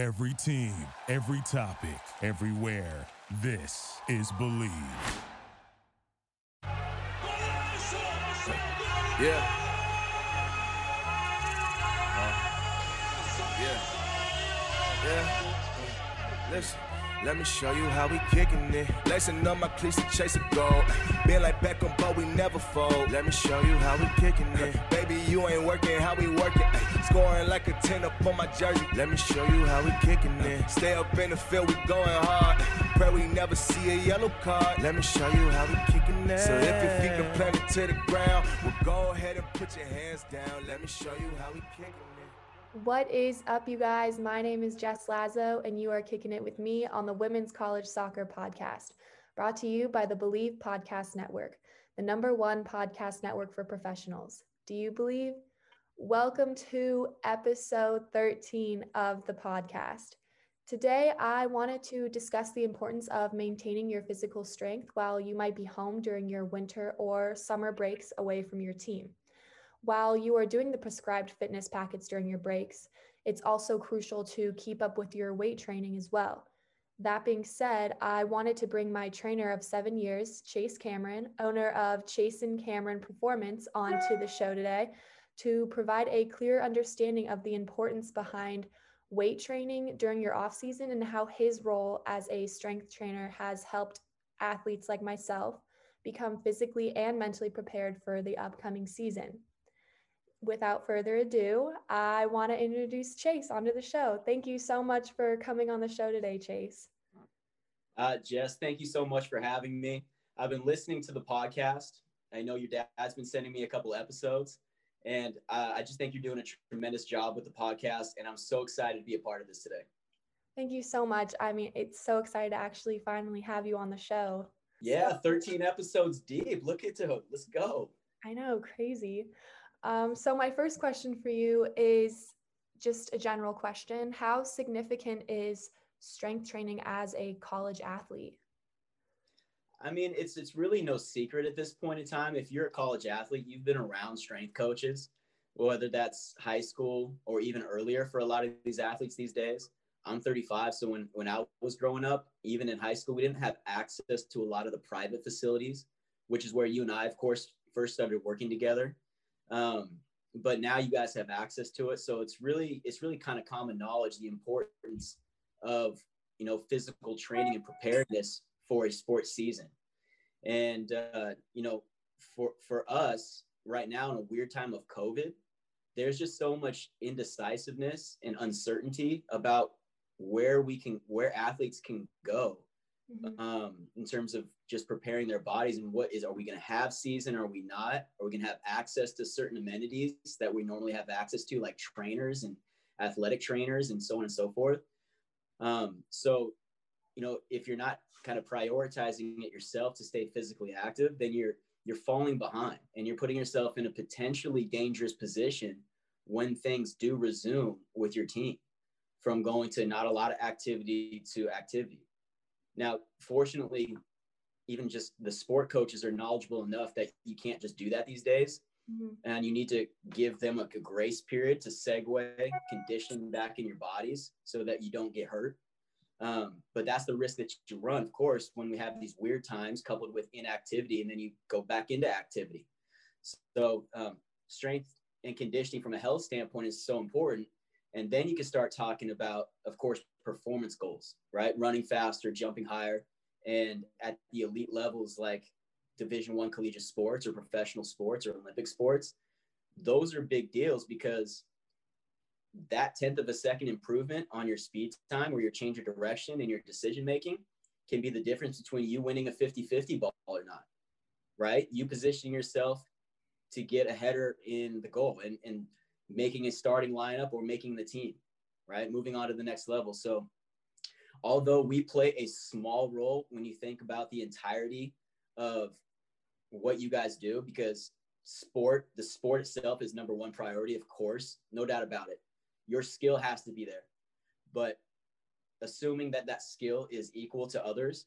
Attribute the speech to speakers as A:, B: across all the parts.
A: Every team, every topic, everywhere. This is Believe.
B: Yeah. Uh, yeah. Yeah. Listen. Let me show you how we kicking it. Lacing up my cleats to chase a goal. Being like Beckham, but we never fold. Let me show you how we kicking it. Baby, you ain't working how we working. Scoring like a 10 up on my jersey. Let me show you how we kicking it. Uh. Stay up in the field, we going hard. Pray we never see a yellow card. Let me show you how we kicking it. So if your feet are planted to the ground, well, go ahead and put your hands down. Let me show you how we kicking it.
C: What is up, you guys? My name is Jess Lazo, and you are kicking it with me on the Women's College Soccer Podcast, brought to you by the Believe Podcast Network, the number one podcast network for professionals. Do you believe? Welcome to episode 13 of the podcast. Today, I wanted to discuss the importance of maintaining your physical strength while you might be home during your winter or summer breaks away from your team. While you are doing the prescribed fitness packets during your breaks, it's also crucial to keep up with your weight training as well. That being said, I wanted to bring my trainer of seven years, Chase Cameron, owner of Chase and Cameron Performance, onto the show today to provide a clear understanding of the importance behind weight training during your off season and how his role as a strength trainer has helped athletes like myself become physically and mentally prepared for the upcoming season without further ado, I want to introduce Chase onto the show. Thank you so much for coming on the show today, Chase.
D: Uh, Jess, thank you so much for having me. I've been listening to the podcast. I know your dad's been sending me a couple episodes, and uh, I just think you're doing a tremendous job with the podcast, and I'm so excited to be a part of this today.
C: Thank you so much. I mean, it's so excited to actually finally have you on the show.
D: Yeah, 13 episodes deep. Look at it. Let's go.
C: I know, crazy. Um, so, my first question for you is just a general question How significant is strength training as a college athlete?
D: I mean, it's it's really no secret at this point in time. If you're a college athlete, you've been around strength coaches, whether that's high school or even earlier for a lot of these athletes these days. I'm 35, so when when I was growing up, even in high school, we didn't have access to a lot of the private facilities, which is where you and I, of course, first started working together. Um, but now you guys have access to it, so it's really it's really kind of common knowledge the importance of you know physical training and preparedness for a sports season. And uh, you know, for for us right now in a weird time of COVID, there's just so much indecisiveness and uncertainty about where we can where athletes can go mm-hmm. um, in terms of just preparing their bodies and what is are we going to have season are we not? Are we going to have access to certain amenities that we normally have access to like trainers and athletic trainers and so on and so forth? Um, so you know if you're not kind of prioritizing it yourself to stay physically active then you're you're falling behind and you're putting yourself in a potentially dangerous position when things do resume with your team from going to not a lot of activity to activity. Now, fortunately, even just the sport coaches are knowledgeable enough that you can't just do that these days. Mm-hmm. And you need to give them a, a grace period to segue condition back in your bodies so that you don't get hurt. Um, but that's the risk that you run, of course, when we have these weird times coupled with inactivity, and then you go back into activity. So, um, strength and conditioning from a health standpoint is so important. And then you can start talking about, of course, performance goals, right? Running faster, jumping higher, and at the elite levels like Division One collegiate sports or professional sports or Olympic sports, those are big deals because that tenth of a second improvement on your speed time or your change of direction and your decision making can be the difference between you winning a 50-50 ball or not right you positioning yourself to get a header in the goal and, and making a starting lineup or making the team right? Moving on to the next level. So, although we play a small role when you think about the entirety of what you guys do, because sport, the sport itself is number one priority, of course, no doubt about it. Your skill has to be there. But assuming that that skill is equal to others,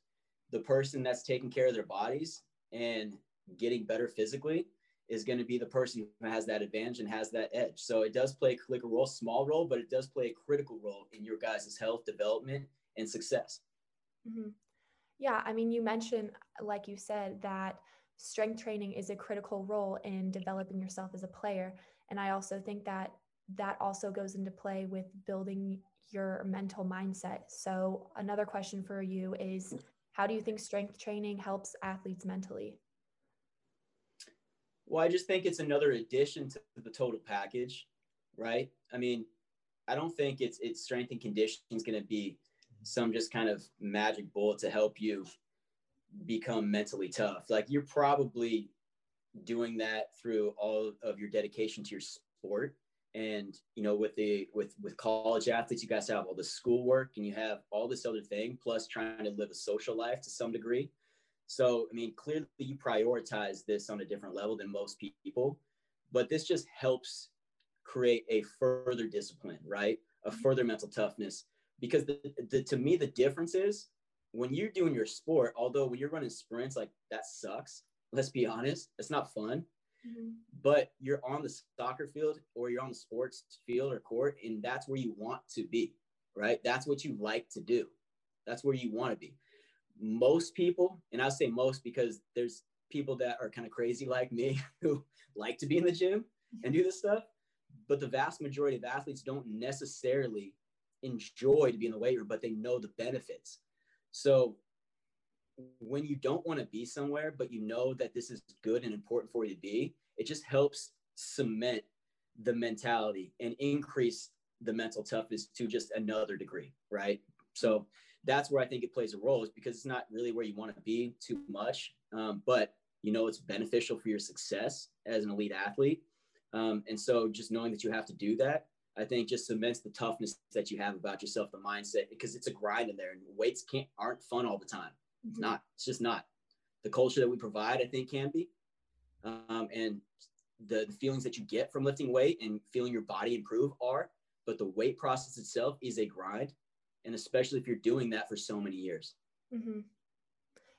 D: the person that's taking care of their bodies and getting better physically is going to be the person who has that advantage and has that edge. So it does play a critical role, small role, but it does play a critical role in your guys' health, development, and success.
C: Mm-hmm. Yeah, I mean, you mentioned, like you said, that strength training is a critical role in developing yourself as a player. And I also think that that also goes into play with building your mental mindset. So, another question for you is how do you think strength training helps athletes mentally?
D: Well, I just think it's another addition to the total package, right? I mean, I don't think it's it's strength and conditioning is going to be some just kind of magic bullet to help you become mentally tough. Like you're probably doing that through all of your dedication to your sport. And you know with the with with college athletes you guys have all the schoolwork and you have all this other thing plus trying to live a social life to some degree. So i mean clearly you prioritize this on a different level than most people but this just helps create a further discipline right? A further mental toughness because the, the to me the difference is when you're doing your sport although when you're running sprints like that sucks let's be honest it's not fun Mm-hmm. But you're on the soccer field or you're on the sports field or court, and that's where you want to be, right? That's what you like to do. That's where you want to be. Most people, and I say most because there's people that are kind of crazy like me who like to be in the gym and do this stuff, but the vast majority of athletes don't necessarily enjoy to be in the weight room, but they know the benefits. So when you don't want to be somewhere, but you know that this is good and important for you to be, it just helps cement the mentality and increase the mental toughness to just another degree, right? So that's where I think it plays a role, is because it's not really where you want to be too much, um, but you know it's beneficial for your success as an elite athlete. Um, and so just knowing that you have to do that, I think just cements the toughness that you have about yourself, the mindset, because it's a grind in there, and weights can't aren't fun all the time. It's mm-hmm. not. It's just not. The culture that we provide, I think, can be, um, and the, the feelings that you get from lifting weight and feeling your body improve are. But the weight process itself is a grind, and especially if you're doing that for so many years.
C: Mm-hmm.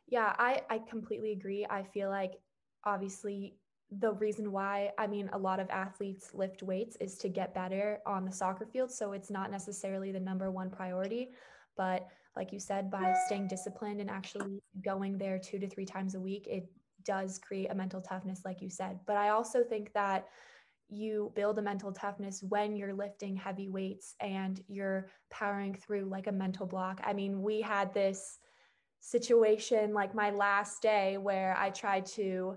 C: Yeah, I I completely agree. I feel like obviously the reason why I mean a lot of athletes lift weights is to get better on the soccer field, so it's not necessarily the number one priority, but like you said, by staying disciplined and actually going there two to three times a week, it does create a mental toughness, like you said. But I also think that you build a mental toughness when you're lifting heavy weights and you're powering through like a mental block. I mean, we had this situation like my last day where I tried to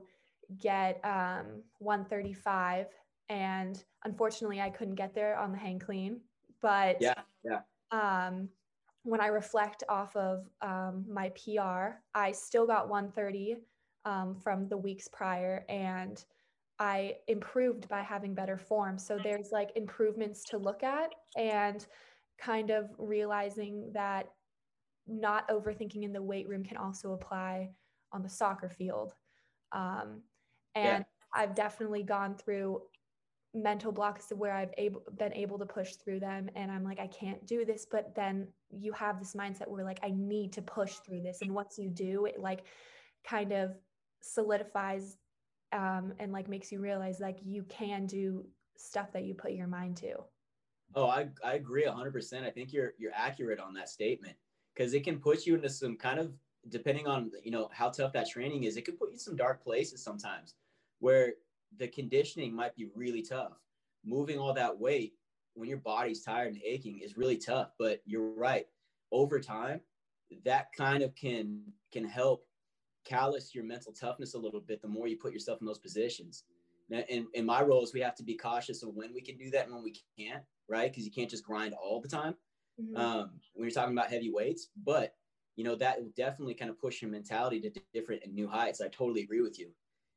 C: get um, 135 and unfortunately I couldn't get there on the hang clean. But
D: yeah, yeah.
C: Um, when I reflect off of um, my PR, I still got 130 um, from the weeks prior and I improved by having better form. So there's like improvements to look at and kind of realizing that not overthinking in the weight room can also apply on the soccer field. Um, and yeah. I've definitely gone through mental blocks where I've able, been able to push through them and I'm like I can't do this but then you have this mindset where like I need to push through this and once you do it like kind of solidifies um, and like makes you realize like you can do stuff that you put your mind to.
D: Oh, I, I agree 100%. I think you're you're accurate on that statement because it can put you into some kind of depending on you know how tough that training is, it can put you in some dark places sometimes where the conditioning might be really tough. Moving all that weight when your body's tired and aching is really tough. But you're right. Over time, that kind of can can help callous your mental toughness a little bit the more you put yourself in those positions. Now, in, in my roles, we have to be cautious of when we can do that and when we can't, right? Because you can't just grind all the time mm-hmm. um, when you're talking about heavy weights. But you know that will definitely kind of push your mentality to different and new heights. I totally agree with you,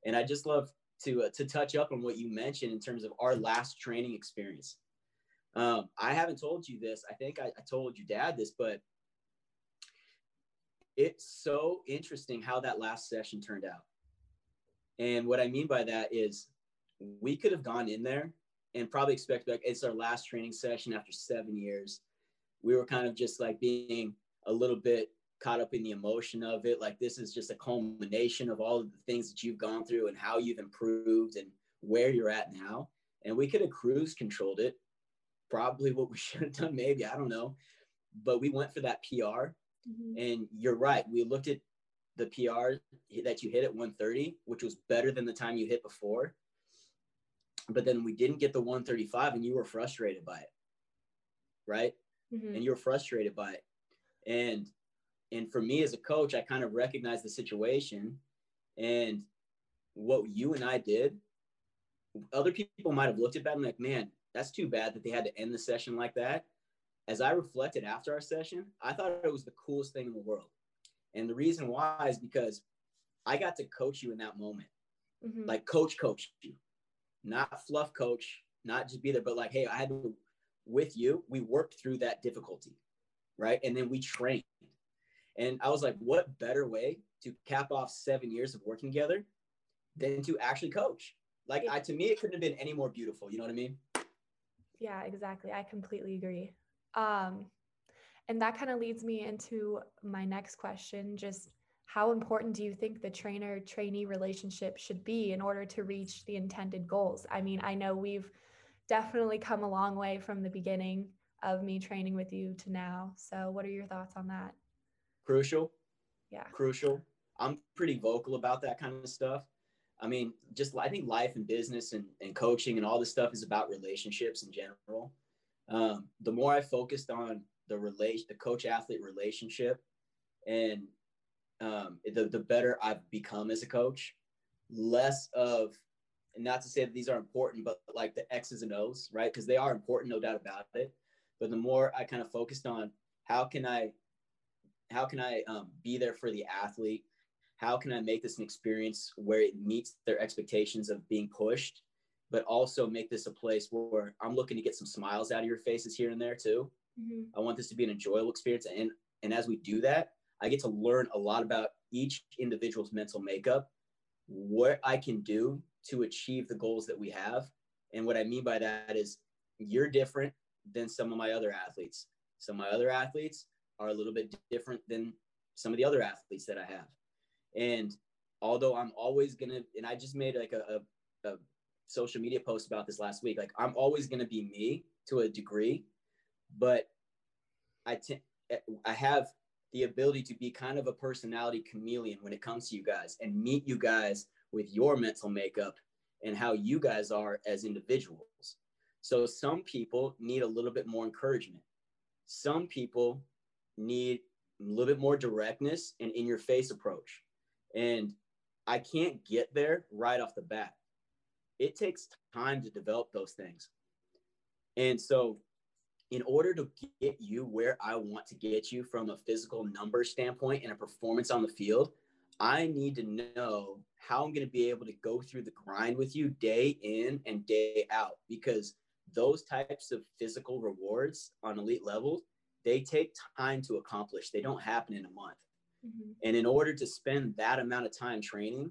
D: and I just love to uh, to touch up on what you mentioned in terms of our last training experience. Um, I haven't told you this. I think I, I told your dad this, but it's so interesting how that last session turned out. And what I mean by that is we could have gone in there and probably expect like it's our last training session after seven years. We were kind of just like being a little bit caught up in the emotion of it. Like this is just a culmination of all of the things that you've gone through and how you've improved and where you're at now. And we could have cruise controlled it. Probably what we should have done, maybe. I don't know. But we went for that PR. Mm-hmm. And you're right. We looked at the PR that you hit at 130, which was better than the time you hit before. But then we didn't get the 135 and you were frustrated by it. Right. Mm-hmm. And you were frustrated by it. And and for me as a coach, I kind of recognized the situation and what you and I did. Other people might have looked at that and like, man, that's too bad that they had to end the session like that. As I reflected after our session, I thought it was the coolest thing in the world. And the reason why is because I got to coach you in that moment. Mm-hmm. Like coach, coach you, not fluff coach, not just be there, but like, hey, I had to, with you, we worked through that difficulty. Right. And then we trained. And I was like, what better way to cap off seven years of working together than to actually coach? Like, I, to me, it couldn't have been any more beautiful. You know what I mean?
C: Yeah, exactly. I completely agree. Um, and that kind of leads me into my next question just how important do you think the trainer trainee relationship should be in order to reach the intended goals? I mean, I know we've definitely come a long way from the beginning of me training with you to now. So, what are your thoughts on that?
D: Crucial.
C: Yeah.
D: Crucial. I'm pretty vocal about that kind of stuff. I mean, just I think life and business and, and coaching and all this stuff is about relationships in general. Um, the more I focused on the relation, the coach athlete relationship, and um, the the better I've become as a coach. Less of, and not to say that these are important, but like the X's and O's, right? Because they are important, no doubt about it. But the more I kind of focused on how can I, how can I um, be there for the athlete? How can I make this an experience where it meets their expectations of being pushed, but also make this a place where I'm looking to get some smiles out of your faces here and there too. Mm-hmm. I want this to be an enjoyable experience. And, and as we do that, I get to learn a lot about each individual's mental makeup, what I can do to achieve the goals that we have. And what I mean by that is you're different than some of my other athletes. Some of my other athletes are a little bit different than some of the other athletes that I have. And although I'm always going to, and I just made like a, a, a social media post about this last week, like I'm always going to be me to a degree but I, t- I have the ability to be kind of a personality chameleon when it comes to you guys and meet you guys with your mental makeup and how you guys are as individuals. So some people need a little bit more encouragement. Some people need a little bit more directness and in your face approach. And I can't get there right off the bat. It takes time to develop those things. And so in order to get you where I want to get you from a physical number standpoint and a performance on the field, I need to know how I'm going to be able to go through the grind with you day in and day out because those types of physical rewards on elite level, they take time to accomplish. They don't happen in a month. Mm-hmm. And in order to spend that amount of time training,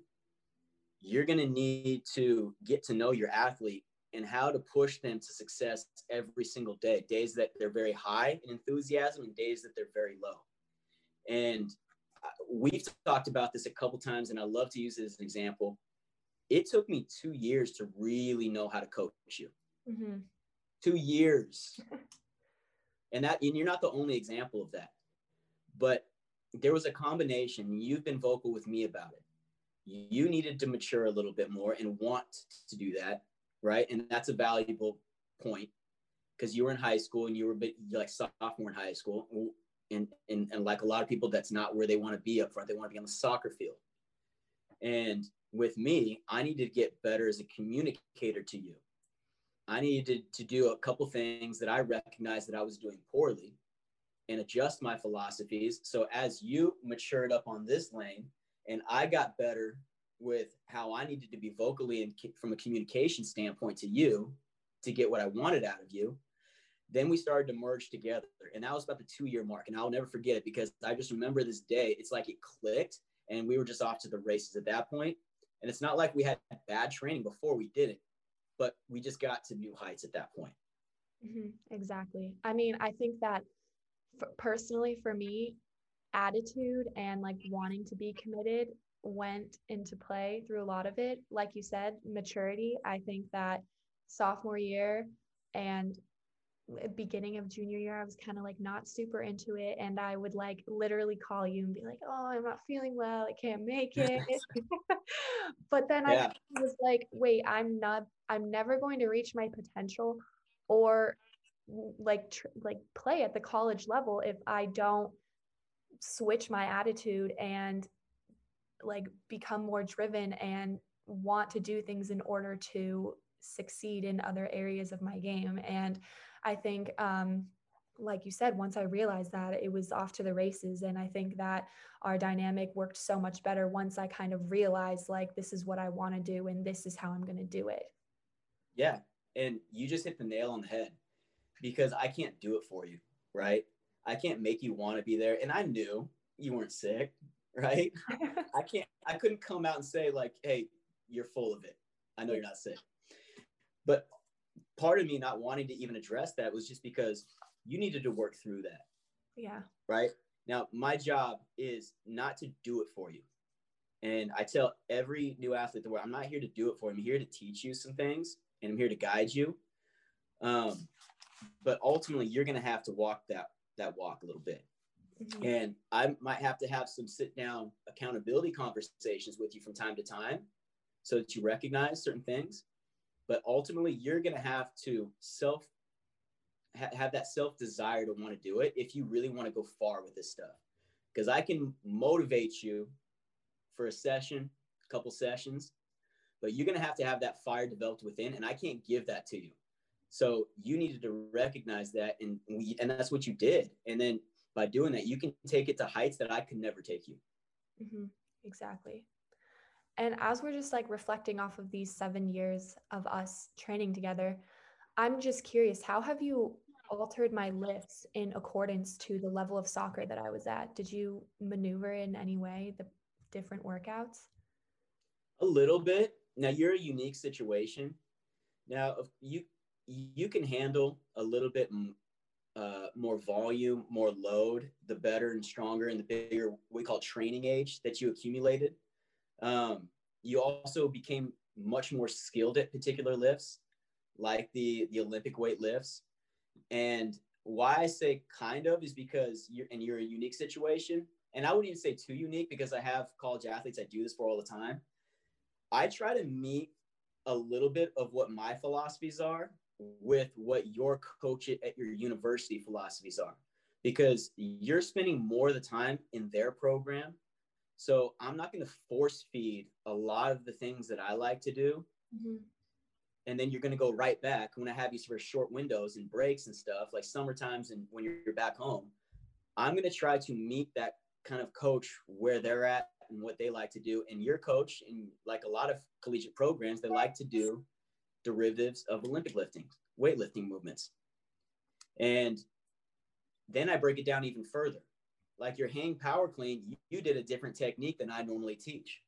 D: you're going to need to get to know your athlete and how to push them to success every single day days that they're very high in enthusiasm and days that they're very low and uh, we've talked about this a couple times and i love to use it as an example it took me two years to really know how to coach you mm-hmm. two years and that and you're not the only example of that but there was a combination you've been vocal with me about it you needed to mature a little bit more and want to do that right? And that's a valuable point because you were in high school and you were a bit like sophomore in high school. And, and, and like a lot of people, that's not where they want to be up front. They want to be on the soccer field. And with me, I need to get better as a communicator to you. I needed to do a couple things that I recognized that I was doing poorly and adjust my philosophies. So as you matured up on this lane and I got better with how I needed to be vocally and from a communication standpoint to you to get what I wanted out of you. Then we started to merge together. And that was about the two year mark. And I'll never forget it because I just remember this day. It's like it clicked and we were just off to the races at that point. And it's not like we had bad training before we did it, but we just got to new heights at that point.
C: Mm-hmm, exactly. I mean, I think that personally for me, attitude and like wanting to be committed went into play through a lot of it. Like you said, maturity. I think that sophomore year and beginning of junior year, I was kind of like not super into it. And I would like literally call you and be like, oh, I'm not feeling well. I can't make it. but then yeah. I was like, wait, I'm not, I'm never going to reach my potential or like, tr- like play at the college level if I don't switch my attitude and like become more driven and want to do things in order to succeed in other areas of my game. And I think, um, like you said, once I realized that it was off to the races. And I think that our dynamic worked so much better once I kind of realized, like, this is what I want to do and this is how I'm going to do it.
D: Yeah. And you just hit the nail on the head because I can't do it for you, right? I can't make you want to be there. And I knew you weren't sick, right? I can't, I couldn't come out and say, like, hey, you're full of it. I know you're not sick. But part of me not wanting to even address that was just because you needed to work through that.
C: Yeah.
D: Right. Now, my job is not to do it for you. And I tell every new athlete the that I'm not here to do it for you. I'm here to teach you some things and I'm here to guide you. Um, but ultimately, you're going to have to walk that that walk a little bit. Mm-hmm. And I might have to have some sit down accountability conversations with you from time to time so that you recognize certain things but ultimately you're going to have to self ha- have that self desire to want to do it if you really want to go far with this stuff because i can motivate you for a session a couple sessions but you're going to have to have that fire developed within and i can't give that to you so you needed to recognize that and we, and that's what you did and then by doing that you can take it to heights that i could never take you
C: mm-hmm. exactly and as we're just like reflecting off of these seven years of us training together, I'm just curious how have you altered my lifts in accordance to the level of soccer that I was at? Did you maneuver in any way the different workouts?
D: A little bit. Now you're a unique situation. Now you you can handle a little bit uh, more volume, more load, the better and stronger and the bigger we call training age that you accumulated. Um, you also became much more skilled at particular lifts, like the the Olympic weight lifts. And why I say kind of is because you're and you're a unique situation. And I wouldn't even say too unique because I have college athletes I do this for all the time. I try to meet a little bit of what my philosophies are with what your coach at your university philosophies are because you're spending more of the time in their program so I'm not going to force feed a lot of the things that I like to do. Mm-hmm. And then you're going to go right back. when I have you for short windows and breaks and stuff, like summer times and when you're back home. I'm going to try to meet that kind of coach where they're at and what they like to do. And your coach, and like a lot of collegiate programs, they like to do derivatives of Olympic lifting, weightlifting movements. And then I break it down even further like your hang power clean, you, you did a different technique than I normally teach.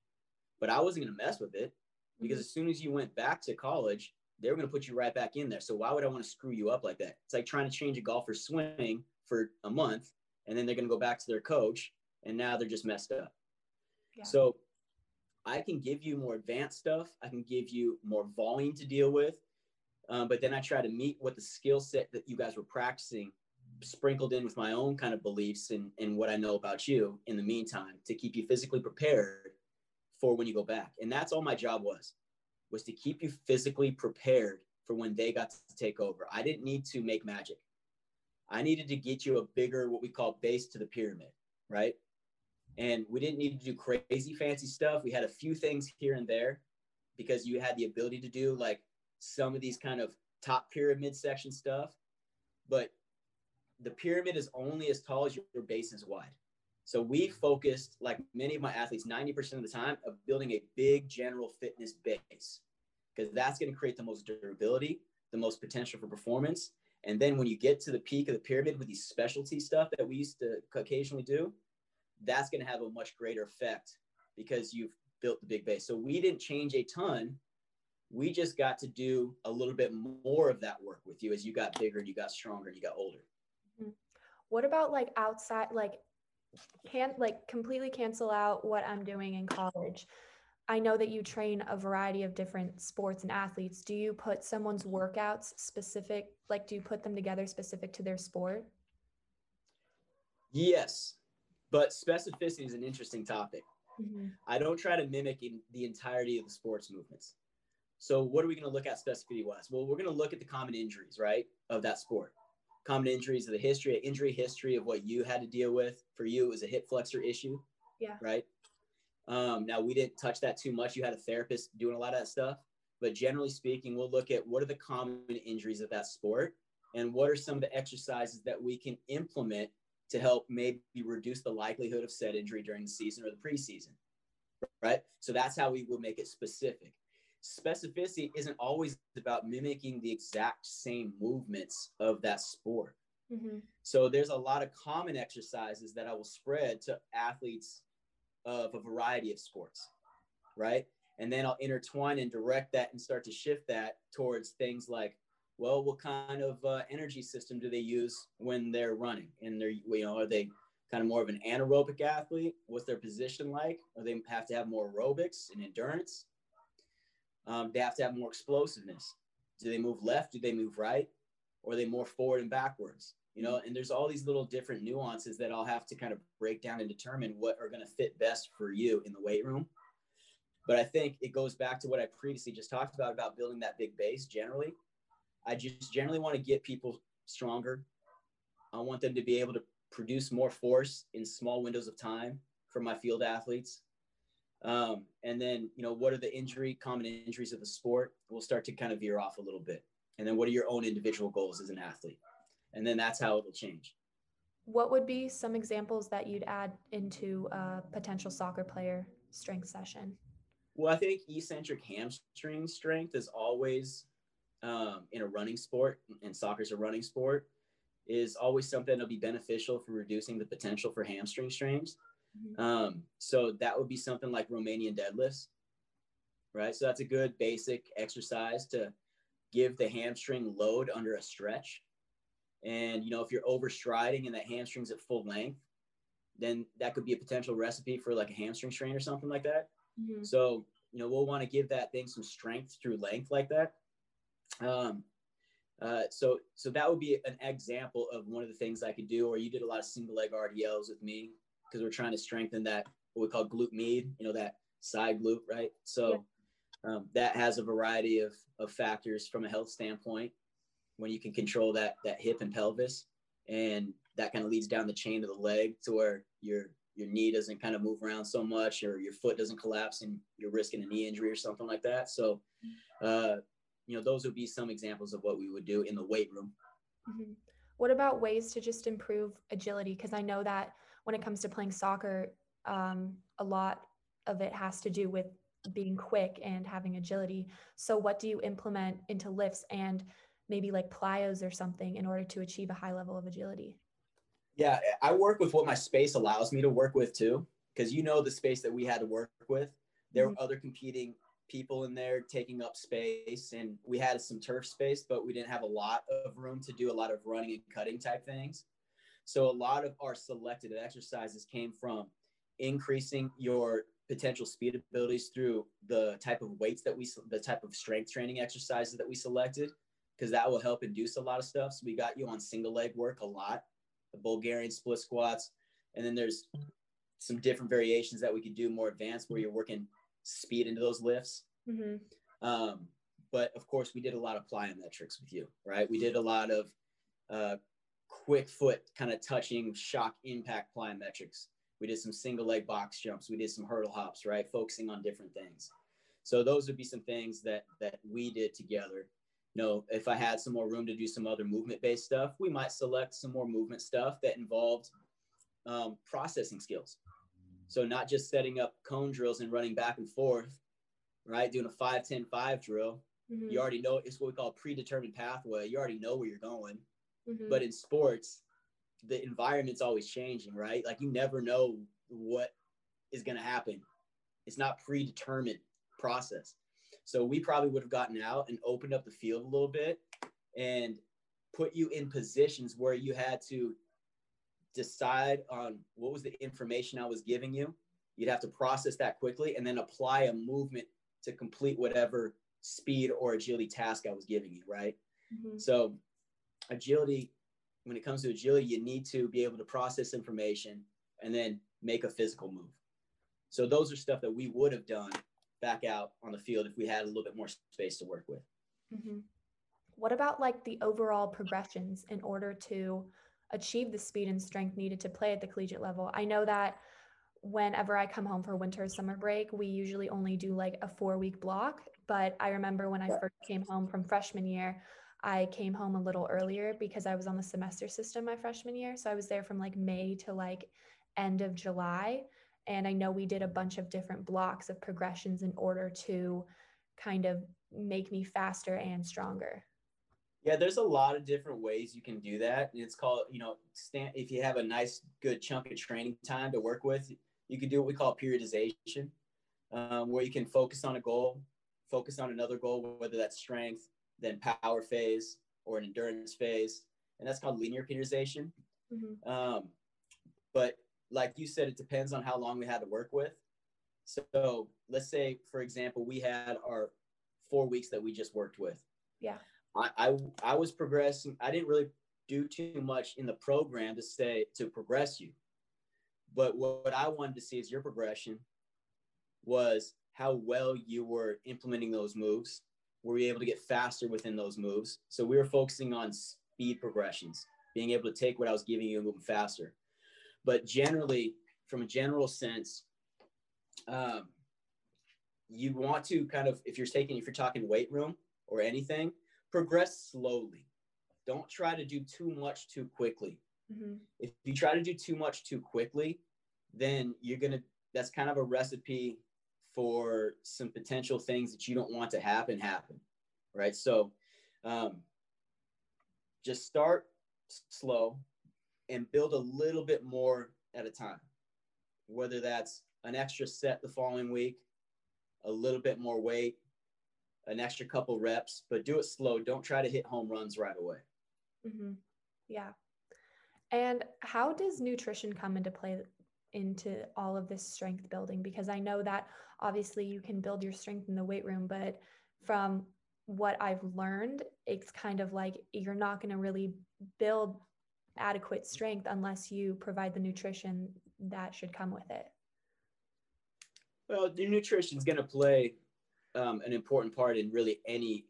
D: But I wasn't going to mess with it because mm-hmm. as soon as you went back to college, they were going to put you right back in there. So why would I want to screw you up like that? It's like trying to change a golfer's swing for a month and then they're going to go back to their coach and now they're just messed up. So I can give you more advanced stuff. I can give you more volume to deal with. Um, but then I try to meet what the skill set that you guys were practicing sprinkled in with my own kind of beliefs and, and what I know about you in the meantime to keep you physically prepared for when you go back. And that's all my job was, was to keep you physically prepared for when they got to take over. I didn't need to make magic. I needed to get you a bigger, what we call base to the pyramid, right? And we didn't need to do crazy fancy stuff. We had a few things here and there because you had the ability to do like some of these kind of top pyramid section stuff. But the pyramid is only as tall as your base is wide. So we focused, like many of my athletes, 90% of the time, of building a big general fitness base because that's going to create the most durability, the most potential for performance. And then when you get to the peak of the pyramid with these specialty stuff that we used to occasionally do, that's going to have a much greater effect because you've built the big base. So we didn't change a ton. We just got to do a little bit more of that work with you as you got bigger and you got stronger and you got older. Mm-hmm.
C: What about like outside, like can't like completely cancel out what I'm doing in college. I know that you train a variety of different sports and athletes. Do you put someone's workouts specific, like, do you put them together specific to their sport?
D: Yes, but specificity is an interesting topic. Mm-hmm. I don't try to mimic in the entirety of the sports movements. So, what are we going to look at specificity wise? Well, we're going to look at the common injuries, right, of that sport. Common injuries of the history, injury history of what you had to deal with. For you, it was a hip flexor issue.
C: Yeah.
D: Right. Um, now, we didn't touch that too much. You had a therapist doing a lot of that stuff. But generally speaking, we'll look at what are the common injuries of that sport and what are some of the exercises that we can implement to help maybe reduce the likelihood of said injury during the season or the preseason. Right. So that's how we would make it specific. Specificity isn't always about mimicking the exact same movements of that sport. Mm-hmm. So there's a lot of common exercises that I will spread to athletes of a variety of sports, right? And then I'll intertwine and direct that and start to shift that towards things like, well, what kind of uh, energy system do they use when they're running? And they're, you know, are they kind of more of an anaerobic athlete? What's their position like? Or they have to have more aerobics and endurance? Um, they have to have more explosiveness. Do they move left? Do they move right? Or are they more forward and backwards? you know and there's all these little different nuances that i'll have to kind of break down and determine what are going to fit best for you in the weight room but i think it goes back to what i previously just talked about about building that big base generally i just generally want to get people stronger i want them to be able to produce more force in small windows of time for my field athletes um, and then you know what are the injury common injuries of the sport we'll start to kind of veer off a little bit and then what are your own individual goals as an athlete and then that's how it'll change.
C: What would be some examples that you'd add into a potential soccer player strength session?
D: Well, I think eccentric hamstring strength is always um, in a running sport, and soccer's a running sport, is always something that'll be beneficial for reducing the potential for hamstring strains. Mm-hmm. Um, so that would be something like Romanian deadlifts, right? So that's a good basic exercise to give the hamstring load under a stretch and, you know, if you're overstriding and that hamstring's at full length, then that could be a potential recipe for like a hamstring strain or something like that. Mm-hmm. So, you know, we'll want to give that thing some strength through length like that. Um, uh, so, so that would be an example of one of the things I could do. Or you did a lot of single leg RDLs with me because we're trying to strengthen that what we call glute med, you know, that side glute, right? So yeah. um, that has a variety of of factors from a health standpoint when you can control that that hip and pelvis and that kind of leads down the chain of the leg to where your your knee doesn't kind of move around so much or your foot doesn't collapse and you're risking a knee injury or something like that so uh, you know those would be some examples of what we would do in the weight room
C: mm-hmm. what about ways to just improve agility because i know that when it comes to playing soccer um, a lot of it has to do with being quick and having agility so what do you implement into lifts and maybe like plyos or something in order to achieve a high level of agility?
D: Yeah, I work with what my space allows me to work with too, because you know the space that we had to work with. There mm-hmm. were other competing people in there taking up space, and we had some turf space, but we didn't have a lot of room to do a lot of running and cutting type things. So a lot of our selected exercises came from increasing your potential speed abilities through the type of weights that we the type of strength training exercises that we selected because that will help induce a lot of stuff. So we got you on single leg work a lot, the Bulgarian split squats, and then there's some different variations that we could do more advanced where you're working speed into those lifts. Mm-hmm. Um, but of course, we did a lot of plyometrics with you, right? We did a lot of uh, quick foot kind of touching shock impact plyometrics. We did some single leg box jumps. We did some hurdle hops, right? Focusing on different things. So those would be some things that that we did together you know, if I had some more room to do some other movement based stuff, we might select some more movement stuff that involved um, processing skills. So not just setting up cone drills and running back and forth, right? Doing a 5, 10, 5 drill. Mm-hmm. You already know it's what we call a predetermined pathway. You already know where you're going. Mm-hmm. But in sports, the environment's always changing, right? Like you never know what is going to happen. It's not predetermined process. So we probably would have gotten out and opened up the field a little bit and put you in positions where you had to decide on what was the information I was giving you. You'd have to process that quickly and then apply a movement to complete whatever speed or agility task I was giving you, right? Mm-hmm. So, agility, when it comes to agility, you need to be able to process information and then make a physical move. So, those are stuff that we would have done back out on the field if we had a little bit more space to work with.
C: Mm-hmm. What about like the overall progressions in order to achieve the speed and strength needed to play at the collegiate level? I know that whenever I come home for winter or summer break, we usually only do like a four week block. But I remember when I first came home from freshman year, I came home a little earlier because I was on the semester system my freshman year. So I was there from like May to like end of July. And I know we did a bunch of different blocks of progressions in order to kind of make me faster and stronger.
D: Yeah, there's a lot of different ways you can do that. And it's called, you know, stand, if you have a nice, good chunk of training time to work with, you can do what we call periodization, um, where you can focus on a goal, focus on another goal, whether that's strength, then power phase, or an endurance phase. And that's called linear periodization. Mm-hmm. Um, but like you said, it depends on how long we had to work with. So let's say, for example, we had our four weeks that we just worked with.
C: Yeah.
D: I, I, I was progressing. I didn't really do too much in the program to say to progress you. But what, what I wanted to see is your progression was how well you were implementing those moves. Were you able to get faster within those moves? So we were focusing on speed progressions, being able to take what I was giving you and move faster. But generally, from a general sense, um, you want to kind of, if you're taking, if you're talking weight room or anything, progress slowly. Don't try to do too much too quickly. Mm-hmm. If you try to do too much too quickly, then you're going to, that's kind of a recipe for some potential things that you don't want to happen happen. Right. So um, just start slow and build a little bit more at a time, whether that's an extra set the following week, a little bit more weight, an extra couple reps, but do it slow. Don't try to hit home runs right away.
C: Mm-hmm. Yeah. And how does nutrition come into play into all of this strength building? Because I know that obviously you can build your strength in the weight room, but from what I've learned, it's kind of like you're not going to really build adequate strength unless you provide the nutrition that should come with it.
D: Well, the nutrition is going to play um, an important part in really any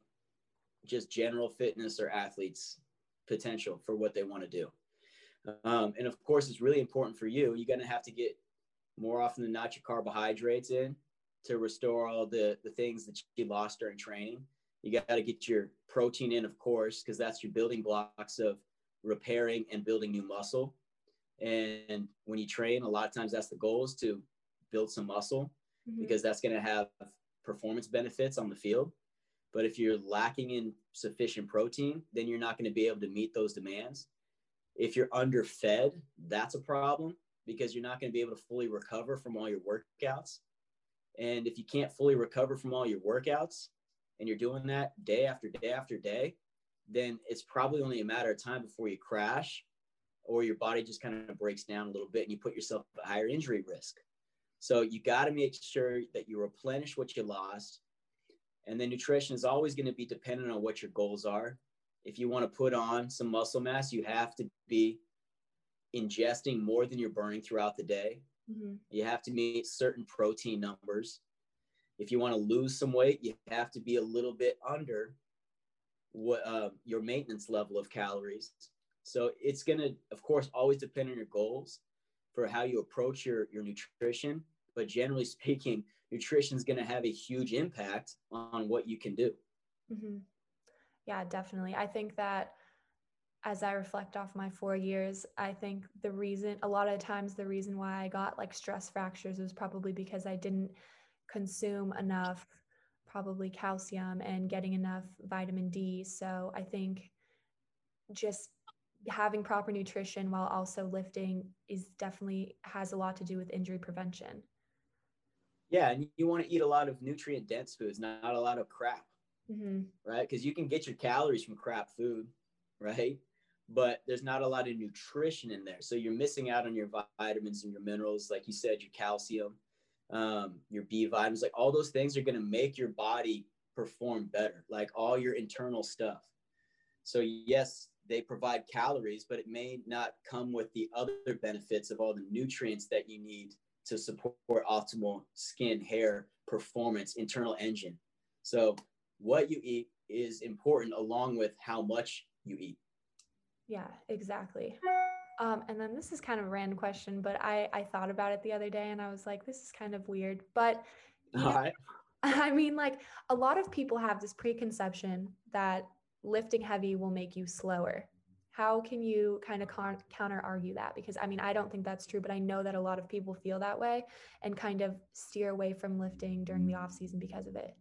D: just general fitness or athletes potential for what they want to do. Um, and of course, it's really important for you. You're going to have to get more often than not your carbohydrates in to restore all the, the things that you lost during training. You got to get your protein in, of course, because that's your building blocks of repairing and building new muscle. And when you train, a lot of times that's the goal is to build some muscle mm-hmm. because that's going to have performance benefits on the field. But if you're lacking in sufficient protein, then you're not going to be able to meet those demands. If you're underfed, that's a problem because you're not going to be able to fully recover from all your workouts. And if you can't fully recover from all your workouts and you're doing that day after day after day, then it's probably only a matter of time before you crash or your body just kind of breaks down a little bit and you put yourself at higher injury risk. So you got to make sure that you replenish what you lost. And then nutrition is always going to be dependent on what your goals are. If you want to put on some muscle mass, you have to be ingesting more than you're burning throughout the day. Mm-hmm. You have to meet certain protein numbers. If you want to lose some weight, you have to be a little bit under what uh, your maintenance level of calories. So it's going to, of course, always depend on your goals for how you approach your, your nutrition but generally speaking, nutrition is going to have a huge impact on what you can do.
C: Mm-hmm. Yeah, definitely. I think that as I reflect off my four years, I think the reason, a lot of times, the reason why I got like stress fractures was probably because I didn't consume enough, probably calcium and getting enough vitamin D. So I think just having proper nutrition while also lifting is definitely has a lot to do with injury prevention.
D: Yeah, and you want to eat a lot of nutrient dense foods, not a lot of crap, mm-hmm. right? Because you can get your calories from crap food, right? but there's not a lot of nutrition in there. So you're missing out on your vitamins and your minerals, like you said, your calcium, um, your B vitamins, like all those things are going to make your body perform better, like all your internal stuff. So, yes, they provide calories, but it may not come with the other benefits of all the nutrients that you need to support optimal skin, hair, performance, internal engine. So, what you eat is important along with how much you eat.
C: Yeah, exactly. Um, and then this is kind of a random question, but I, I thought about it the other day and I was like, this is kind of weird. But you know, I mean, like a lot of people have this preconception that lifting heavy will make you slower. How can you kind of con- counter argue that? Because I mean, I don't think that's true, but I know that a lot of people feel that way and kind of steer away from lifting during the off season because of it.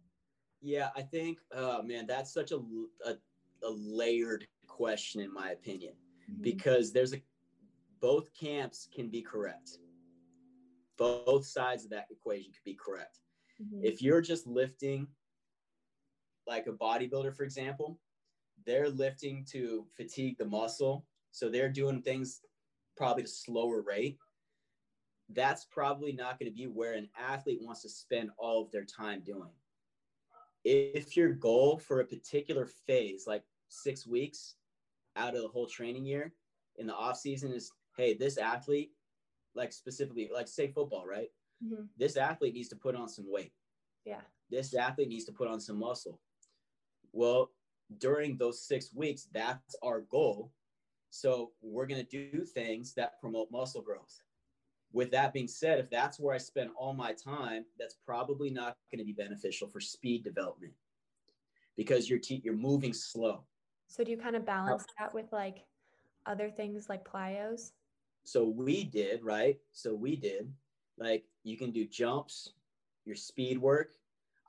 D: Yeah, I think, uh, man, that's such a, a, a layered question in my opinion, mm-hmm. because there's a both camps can be correct. Both sides of that equation could be correct. Mm-hmm. If you're just lifting like a bodybuilder, for example, they're lifting to fatigue the muscle. So they're doing things probably at a slower rate. That's probably not going to be where an athlete wants to spend all of their time doing. If your goal for a particular phase, like six weeks out of the whole training year in the off season, is hey, this athlete, like specifically, like say football, right? Mm-hmm. This athlete needs to put on some weight.
C: Yeah.
D: This athlete needs to put on some muscle. Well, during those six weeks, that's our goal. So we're going to do things that promote muscle growth. With that being said, if that's where I spend all my time, that's probably not going to be beneficial for speed development because you're te- you're moving slow.
C: So do you kind of balance that with like other things like plyos?
D: So we did, right? So we did like you can do jumps, your speed work.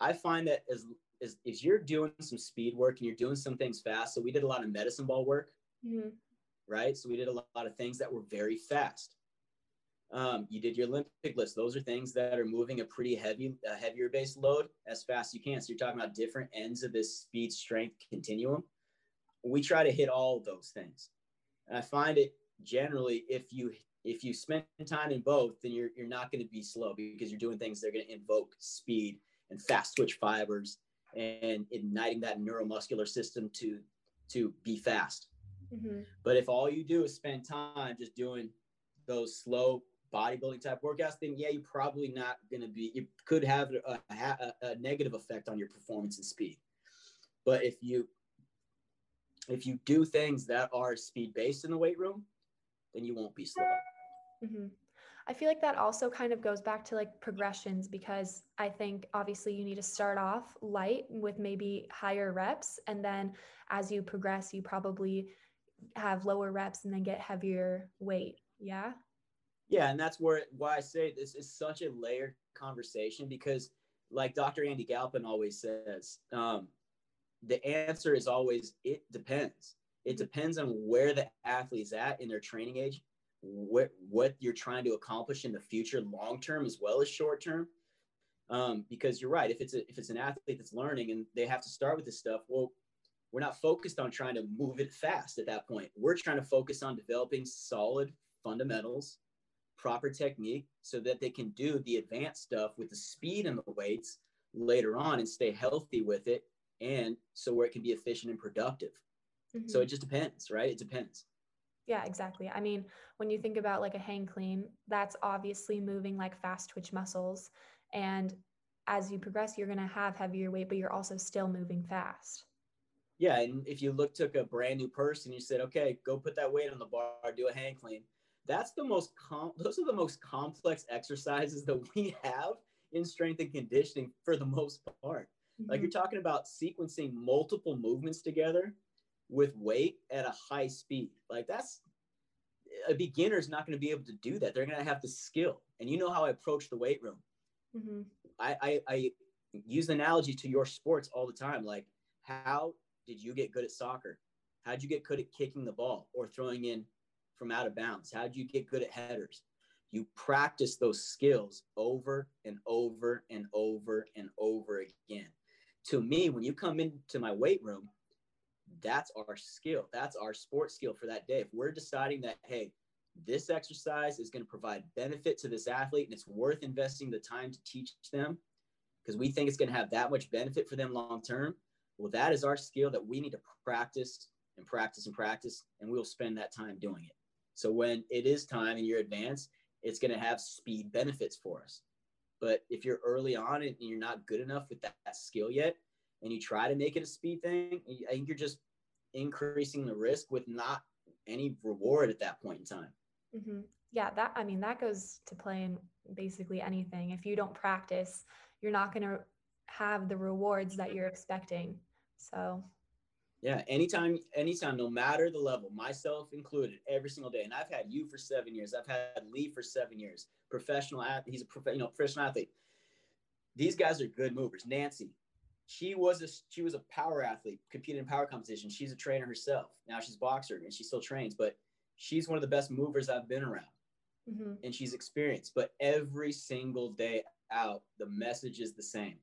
D: I find that as is if you're doing some speed work and you're doing some things fast. So we did a lot of medicine ball work, mm-hmm. right? So we did a lot of things that were very fast. Um, you did your Olympic lifts. Those are things that are moving a pretty heavy, heavier base load as fast as you can. So you're talking about different ends of this speed strength continuum. We try to hit all of those things. And I find it generally if you if you spend time in both, then you're you're not going to be slow because you're doing things that are going to invoke speed and fast twitch fibers and igniting that neuromuscular system to to be fast. Mm-hmm. But if all you do is spend time just doing those slow bodybuilding type workouts, then yeah, you're probably not going to be. You could have a, a, a, negative effect on your performance and speed. But if you if you do things that are speed based in the weight room, then you won't be slow.
C: Mm-hmm. I feel like that also kind of goes back to like progressions because I think obviously you need to start off light with maybe higher reps. And then as you progress, you probably have lower reps and then get heavier weight. Yeah.
D: Yeah. And that's where why I say this is such a layered conversation because, like Dr. Andy Galpin always says, um, the answer is always it depends. It depends on where the athlete's at in their training age what what you're trying to accomplish in the future long term as well as short term. Um, because you're right if it's a, if it's an athlete that's learning and they have to start with this stuff well we're not focused on trying to move it fast at that point. We're trying to focus on developing solid fundamentals proper technique so that they can do the advanced stuff with the speed and the weights later on and stay healthy with it and so where it can be efficient and productive. Mm-hmm. so it just depends right? It depends
C: yeah, exactly. I mean, when you think about like a hang clean, that's obviously moving like fast twitch muscles. And as you progress, you're going to have heavier weight, but you're also still moving fast.
D: Yeah. And if you look, took a brand new person, you said, okay, go put that weight on the bar, do a hang clean. That's the most, com- those are the most complex exercises that we have in strength and conditioning for the most part. Mm-hmm. Like you're talking about sequencing multiple movements together with weight at a high speed. Like that's a beginner is not going to be able to do that. They're going to have the skill. And you know how I approach the weight room. Mm-hmm. I, I, I use the analogy to your sports all the time. Like, how did you get good at soccer? How did you get good at kicking the ball or throwing in from out of bounds? How did you get good at headers? You practice those skills over and over and over and over again. To me, when you come into my weight room, that's our skill. That's our sports skill for that day. If we're deciding that, hey, this exercise is going to provide benefit to this athlete and it's worth investing the time to teach them because we think it's going to have that much benefit for them long term. Well, that is our skill that we need to practice and practice and practice, and we'll spend that time doing it. So when it is time and you're advanced, it's going to have speed benefits for us. But if you're early on and you're not good enough with that, that skill yet, and you try to make it a speed thing, I think you're just increasing the risk with not any reward at that point in time.
C: Mm-hmm. Yeah, that I mean that goes to play in basically anything. If you don't practice, you're not going to have the rewards that you're expecting. So
D: yeah, anytime, anytime, no matter the level, myself included, every single day. And I've had you for seven years. I've had Lee for seven years. Professional athlete. He's a prof- you know professional athlete. These guys are good movers. Nancy, she was a she was a power athlete, competed in power competition. She's a trainer herself. Now she's a boxer and she still trains, but she's one of the best movers I've been around. Mm-hmm. And she's experienced. But every single day out, the message is the same.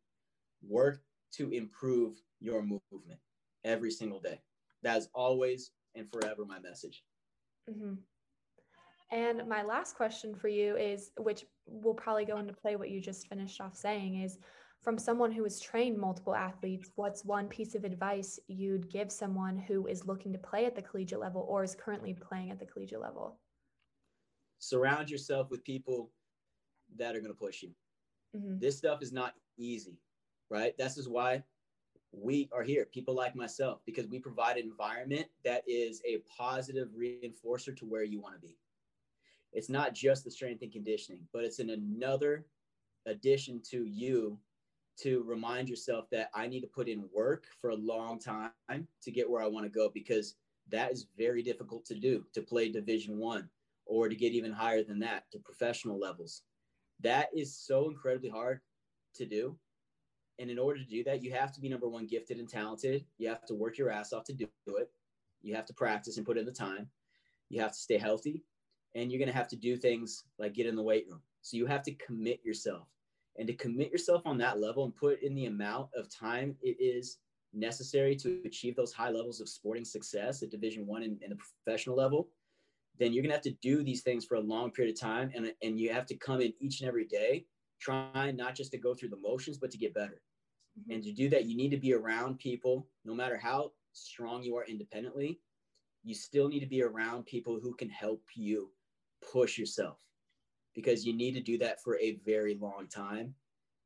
D: Work to improve your movement every single day. That is always and forever my message.
C: Mm-hmm. And my last question for you is, which will probably go into play what you just finished off saying, is from someone who has trained multiple athletes, what's one piece of advice you'd give someone who is looking to play at the collegiate level or is currently playing at the collegiate level?
D: Surround yourself with people that are going to push you. Mm-hmm. This stuff is not easy, right? This is why we are here, people like myself, because we provide an environment that is a positive reinforcer to where you want to be. It's not just the strength and conditioning, but it's in another addition to you to remind yourself that I need to put in work for a long time to get where I want to go because that is very difficult to do to play division 1 or to get even higher than that to professional levels. That is so incredibly hard to do and in order to do that, you have to be number one, gifted and talented. You have to work your ass off to do it. You have to practice and put in the time. You have to stay healthy. And you're going to have to do things like get in the weight room. So you have to commit yourself. And to commit yourself on that level and put in the amount of time it is necessary to achieve those high levels of sporting success at division one and, and the professional level then you're going to have to do these things for a long period of time and, and you have to come in each and every day trying not just to go through the motions but to get better Mm-hmm. And to do that, you need to be around people, no matter how strong you are independently, you still need to be around people who can help you push yourself because you need to do that for a very long time,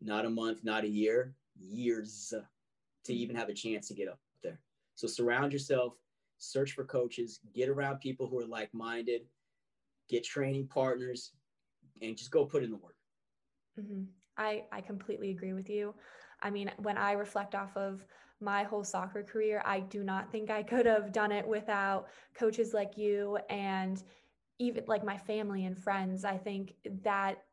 D: not a month, not a year, years to mm-hmm. even have a chance to get up there. So surround yourself, search for coaches, get around people who are like minded, get training partners, and just go put in the work.
C: Mm-hmm. I, I completely agree with you. I mean, when I reflect off of my whole soccer career, I do not think I could have done it without coaches like you and even like my family and friends. I think that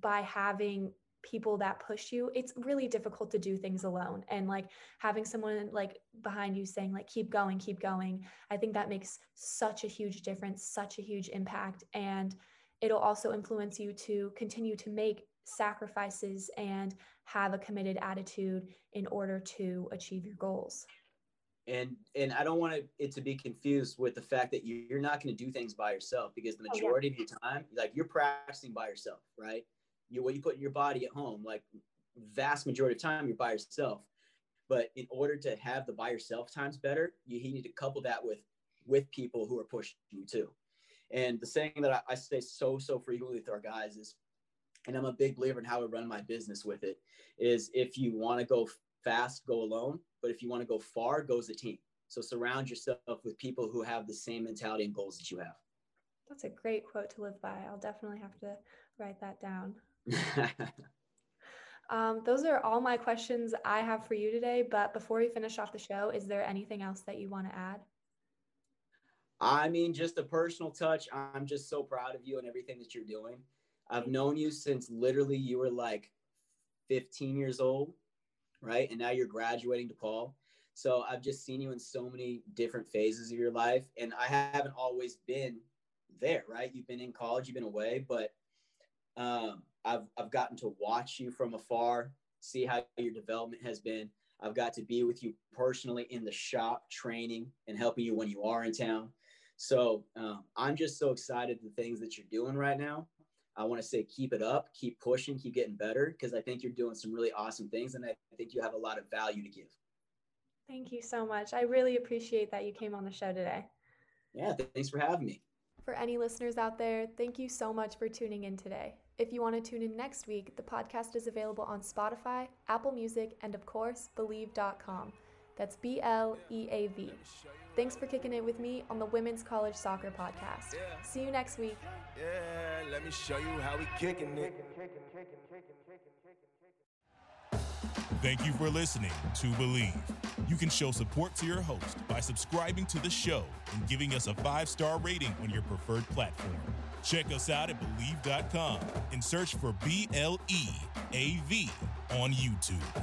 C: by having people that push you it's really difficult to do things alone and like having someone like behind you saying like keep going keep going i think that makes such a huge difference such a huge impact and it'll also influence you to continue to make sacrifices and have a committed attitude in order to achieve your goals
D: and and i don't want it to be confused with the fact that you're not going to do things by yourself because the majority oh, yeah. of your time like you're practicing by yourself right? You what you put in your body at home like vast majority of time you're by yourself. But in order to have the by yourself times better you, you need to couple that with with people who are pushing you too. And the saying that I, I say so so frequently with our guys is and I'm a big believer in how I run my business with it is if you want to go fast, go alone. But if you want to go far, go as a team. So surround yourself with people who have the same mentality and goals that you have.
C: That's a great quote to live by. I'll definitely have to write that down. um, those are all my questions I have for you today. But before we finish off the show, is there anything else that you want to add?
D: I mean, just a personal touch. I'm just so proud of you and everything that you're doing. I've known you since literally you were like 15 years old, right? And now you're graduating to Paul. So I've just seen you in so many different phases of your life. And I haven't always been there, right? You've been in college, you've been away, but um, I've, I've gotten to watch you from afar, see how your development has been. I've got to be with you personally in the shop, training and helping you when you are in town. So um, I'm just so excited the things that you're doing right now. I want to say keep it up, keep pushing, keep getting better because I think you're doing some really awesome things and I think you have a lot of value to give.
C: Thank you so much. I really appreciate that you came on the show today.
D: Yeah, thanks for having me.
C: For any listeners out there, thank you so much for tuning in today. If you want to tune in next week, the podcast is available on Spotify, Apple Music, and of course, Bleav.com. That's B L E A V. Thanks for kicking it with me on the Women's College Soccer Podcast. See you next week.
B: Yeah, let me show you how we kicking it.
A: Thank you for listening to Bleav. You can show support to your host by subscribing to the show and giving us a five star rating on your preferred platform. Check us out at Bleav.com and search for B L E A V on YouTube.